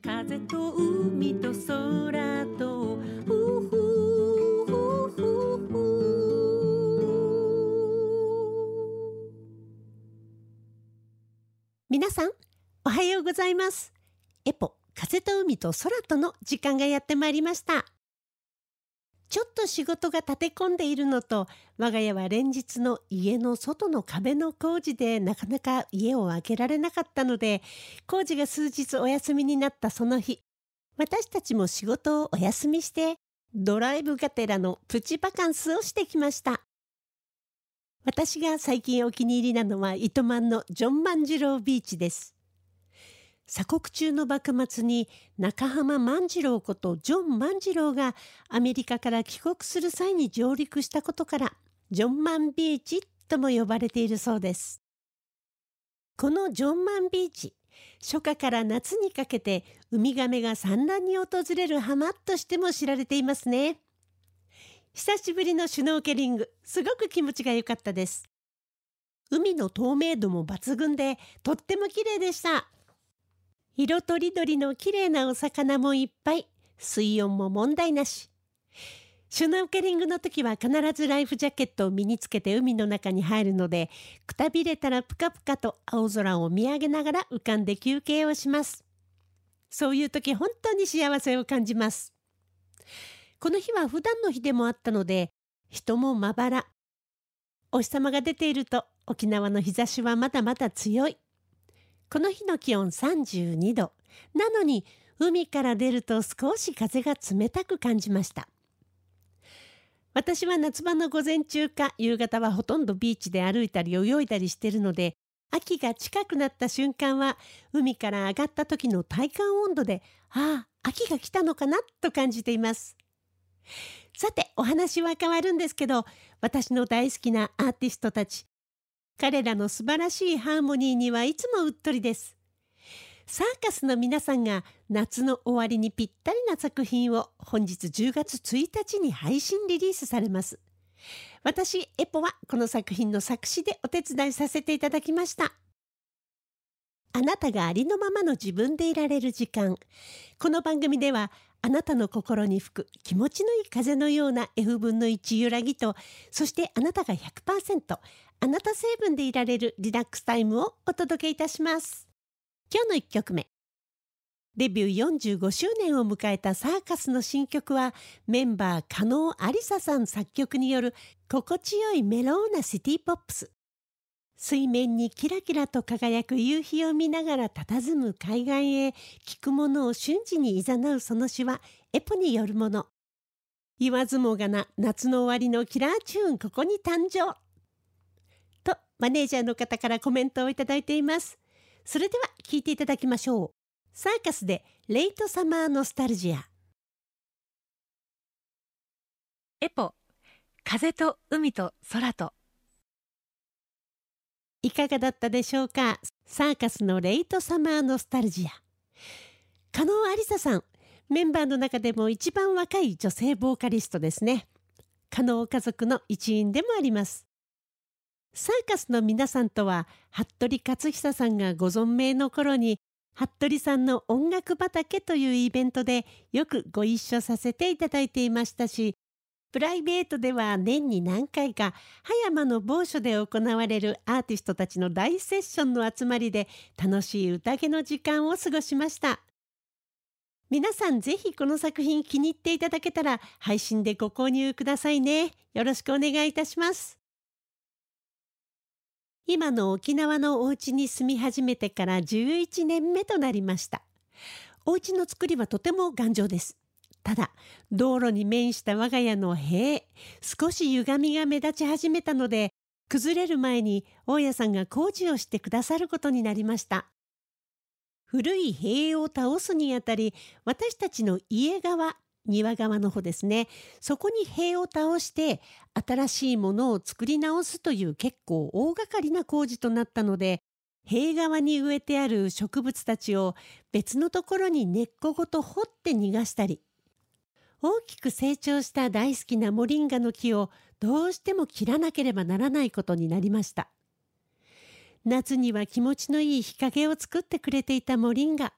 風と海と空と皆さんおはようございます。エポ風と海と空との時間がやってまいりました。ちょっと仕事が立て込んでいるのと我が家は連日の家の外の壁の工事でなかなか家を開けられなかったので工事が数日お休みになったその日私たちも仕事をお休みしてドライブがてらのプチバカンスをしてきました。私が最近お気に入りなのは糸満のジョン万次郎ビーチです。鎖国中の幕末に中浜万次郎ことジョン万次郎がアメリカから帰国する際に上陸したことからジョンマンビーチとも呼ばれているそうです。このジョンマンビーチ初夏から夏にかけてウミガメが産卵に訪れる浜としても知られていますね。久しぶりのシュノーケリングすごく気持ちが良かったです。海の透明度も抜群でとっても綺麗でした。色とりどりの綺麗なお魚もいっぱい。水温も問題なし。シュノーケリングの時は必ずライフジャケットを身につけて海の中に入るのでくたびれたらぷかぷかと青空を見上げながら浮かんで休憩をします。そういう時本当に幸せを感じます。この日は普段の日でもあったので人もまばら。お日様が出ていると沖縄の日差しはまだまだ強い。この日の気温32度なのに海から出ると少し風が冷たく感じました。私は夏場の午前中か夕方はほとんどビーチで歩いたり泳いだりしてるので秋が近くなった瞬間は海から上がった時の体感温度でああ秋が来たのかなと感じています。さてお話は変わるんですけど私の大好きなアーティストたち彼らの素晴らしいハーモニーにはいつもうっとりです。サーカスの皆さんが夏の終わりにぴったりな作品を本日10月1日に配信リリースされます。私、エポはこの作品の作詞でお手伝いさせていただきました。あなたがありのままの自分でいられる時間。この番組ではあなたの心に吹く気持ちのいい風のような F 分の1揺らぎと、そしてあなたが100%、あなた成分でいられるリラックスタイムをお届けいたします。今日の1曲目。デビュー45周年を迎えたサーカスの新曲はメンバー加納ありささん作曲による心地よいメローなシティポップス。水面にキラキラと輝く夕日を見ながら佇む海岸へ聞くものを瞬時に誘うその詩はエポによるもの。言わずもがな夏の終わりのキラーチューンここに誕生。とマネージャーの方からコメントをいただいています。それでは聞いていただきましょう。サーカスでレイトサマーノスタルジア。エポ、風と海と空と。いかがだったでしょうか？サーカスのレイトサマーノスタルジア。加納ありささん、メンバーの中でも一番若い女性ボーカリストですね。加納家族の一員でもあります。サーカスの皆さんとは、服部克久さんがご存命の頃に、服部さんの音楽畑というイベントでよくご一緒させていただいていましたし、プライベートでは年に何回か葉山の某所で行われるアーティストたちの大セッションの集まりで楽しい宴の時間を過ごしました。皆さんぜひこの作品気に入っていただけたら配信でご購入くださいね。よろしくお願いいたします。今の沖縄のお家に住み始めてから11年目となりました。お家の作りはとても頑丈です。ただ道路に面した我が家の塀少し歪みが目立ち始めたので崩れる前に大家さんが工事をしてくださることになりました。古い塀を倒すにあたり私たちの家側庭側の方ですね。そこに塀を倒して新しいものを作り直すという結構大掛かりな工事となったので塀側に植えてある植物たちを別のところに根っこごと掘って逃がしたり大きく成長した大好きなモリンガの木をどうしても切らなければならないことになりました。夏には気持ちのいい日陰を作ってくれていたモリンガ。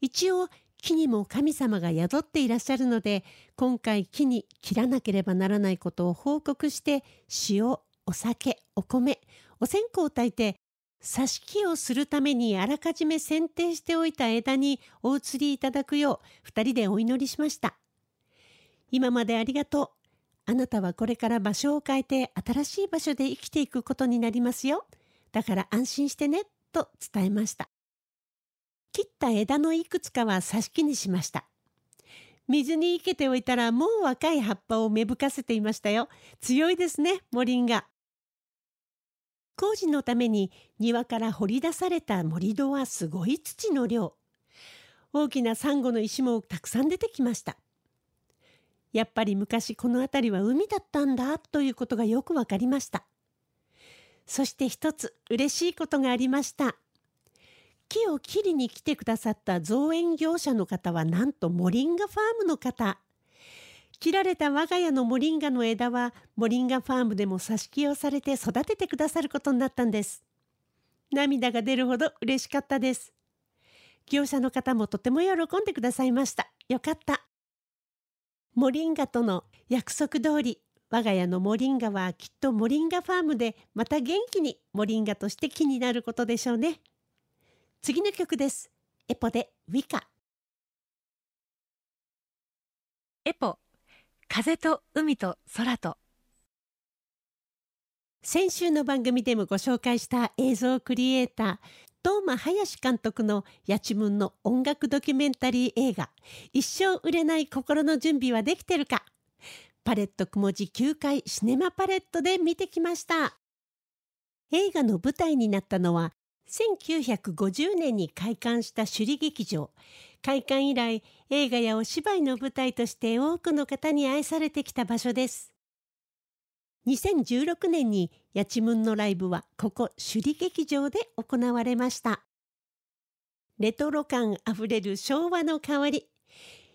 一応木にも神様が宿っていらっしゃるので今回木に切らなければならないことを報告して塩お酒お米お線香を焚いて挿し木をするためにあらかじめ剪定しておいた枝にお移りいただくよう二人でお祈りしました今までありがとう。あなたはこれから場所を変えて新しい場所で生きていくことになりますよ。だから安心してね。と伝えました。切った枝のいくつかは挿し木にしました。水に生けておいたらもう若い葉っぱを芽吹かせていましたよ。強いですねモリンガ工事のために庭から掘り出された盛り土はすごい土の量。大きなサンゴの石もたくさん出てきました。やっぱり昔この辺りは海だったんだということがよくわかりました。そして一つ嬉しいことがありました。木を切りに来てくださった造園業者の方はなんとモリンガファームの方。切られた我が家のモリンガの枝はモリンガファームでも挿し木をされて育ててくださることになったんです。涙が出るほど嬉しかったです。業者の方もとても喜んでくださいました。よかった。モリンガとの約束通り我が家のモリンガはきっとモリンガファームでまた元気にモリンガとして木になることでしょうね。次の曲です。エポでウィカ。エポ。風と海と空と。先週の番組でもご紹介した映像クリエイター東間林監督のやちむんの音楽ドキュメンタリー映画一生売れない心の準備はできてるか？パレットくもじ9回シネマパレットで見てきました。映画の舞台になったのは1950年に開館した首里劇場。開館以来映画やお芝居の舞台として多くの方に愛されてきた場所です。2016年にやちむんのライブはここ首里劇場で行われました。レトロ感あふれる昭和の香り。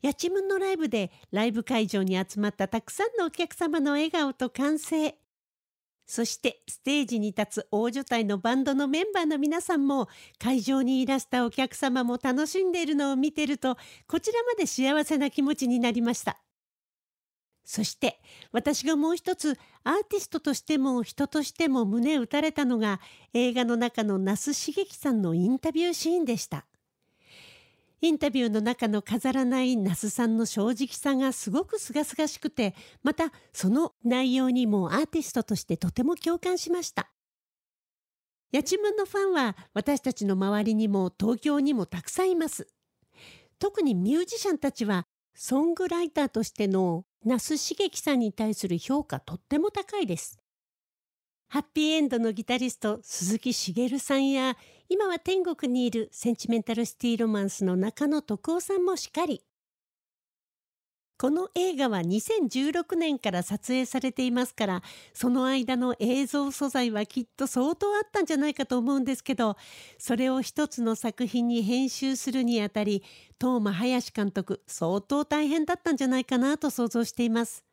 やちむんのライブでライブ会場に集まったたくさんのお客様の笑顔と歓声。そしてステージに立つ大所帯のバンドのメンバーの皆さんも会場にいらしたお客様も楽しんでいるのを見てるとこちらまで幸せな気持ちになりました。そして私がもう一つアーティストとしても人としても胸打たれたのが映画の中の那須茂樹さんのインタビューシーンでした。インタビューの中の飾らない那須さんの正直さがすごく清々しくてまたその内容にもアーティストとしてとても共感しました。やちむんのファンは私たちの周りにも東京にもたくさんいます。特にミュージシャンたちはソングライターとしての那須茂樹さんに対する評価とっても高いです。ハッピーエンドのギタリスト鈴木茂さんや今は天国にいるセンチメンタルシティロマンスの中野徳夫さんもしかりこの映画は2016年から撮影されていますからその間の映像素材はきっと相当あったんじゃないかと思うんですけどそれを一つの作品に編集するにあたり東間林監督相当大変だったんじゃないかなと想像しています。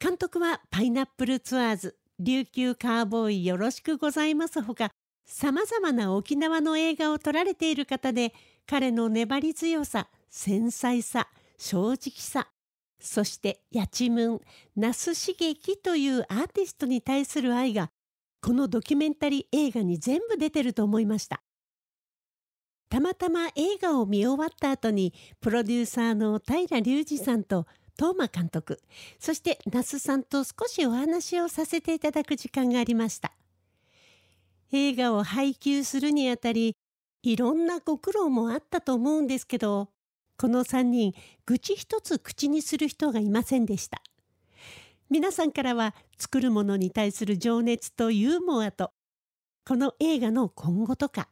監督はパイナップルツアーズ琉球カーボーイよろしくございますほかさまざまな沖縄の映画を撮られている方で彼の粘り強さ繊細さ正直さそしてやちむん那須茂樹というアーティストに対する愛がこのドキュメンタリー映画に全部出てると思いました。たまたま映画を見終わった後にプロデューサーの平隆二さんと東間監督そして那須さんと少しお話をさせていただく時間がありました。映画を配給するにあたりいろんなご苦労もあったと思うんですけどこの3人愚痴一つ口にする人がいませんでした。皆さんからは作るものに対する情熱とユーモアとこの映画の今後とか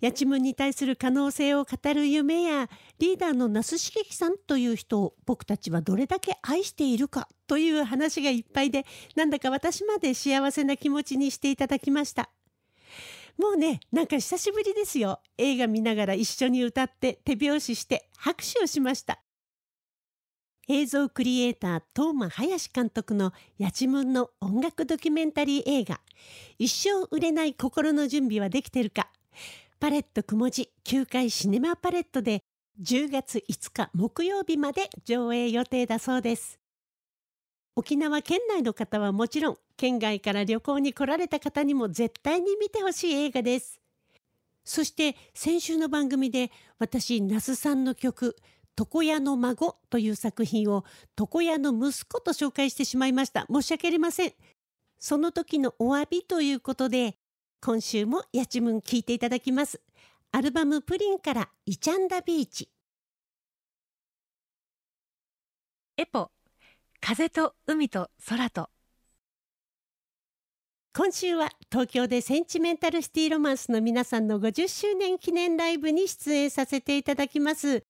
やちむんに対する可能性を語る夢やリーダーの那須茂樹さんという人を僕たちはどれだけ愛しているかという話がいっぱいでなんだか私まで幸せな気持ちにしていただきました。もうねなんか久しぶりですよ。映画見ながら一緒に歌って手拍子して拍手をしました。映像クリエイター東間林監督のやちむんの音楽ドキュメンタリー映画「一生売れない心の準備はできてるか」パレットくもじ9階シネマパレットで10月5日木曜日まで上映予定だそうです。沖縄県内の方はもちろん県外から旅行に来られた方にも絶対に見てほしい映画です。そして先週の番組で私那須さんの曲床屋の孫という作品を床屋の息子と紹介してしまいました。申し訳ありません。その時のお詫びということで今週もやちむん聞いていただきます。アルバムプリンからイチャンダビーチ。エポ。風と海と空と。今週は東京でセンチメンタルシティロマンスの皆さんの50周年記念ライブに出演させていただきます。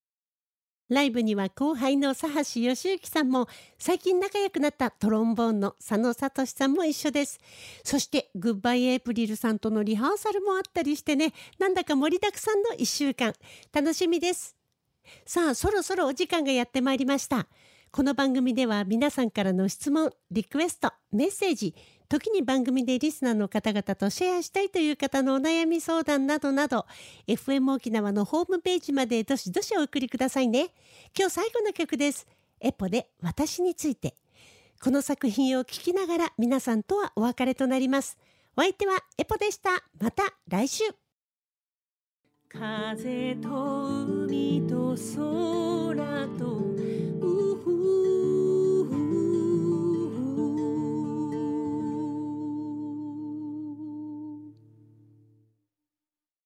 ライブには後輩の佐橋義之さんも最近仲良くなったトロンボーンの佐野聡さんも一緒です。そしてグッバイエイプリルさんとのリハーサルもあったりしてねなんだか盛りだくさんの1週間。楽しみです。さあそろそろお時間がやってまいりました。この番組では皆さんからの質問リクエストメッセージ時に番組でリスナーの方々とシェアしたいという方のお悩み相談などなど FM 沖縄のホームページまでどしどしお送りくださいね。今日最後の曲です。エポで私について。この作品を聴きながら皆さんとはお別れとなります。お相手はエポでした。また来週。風と海と空と Ooh.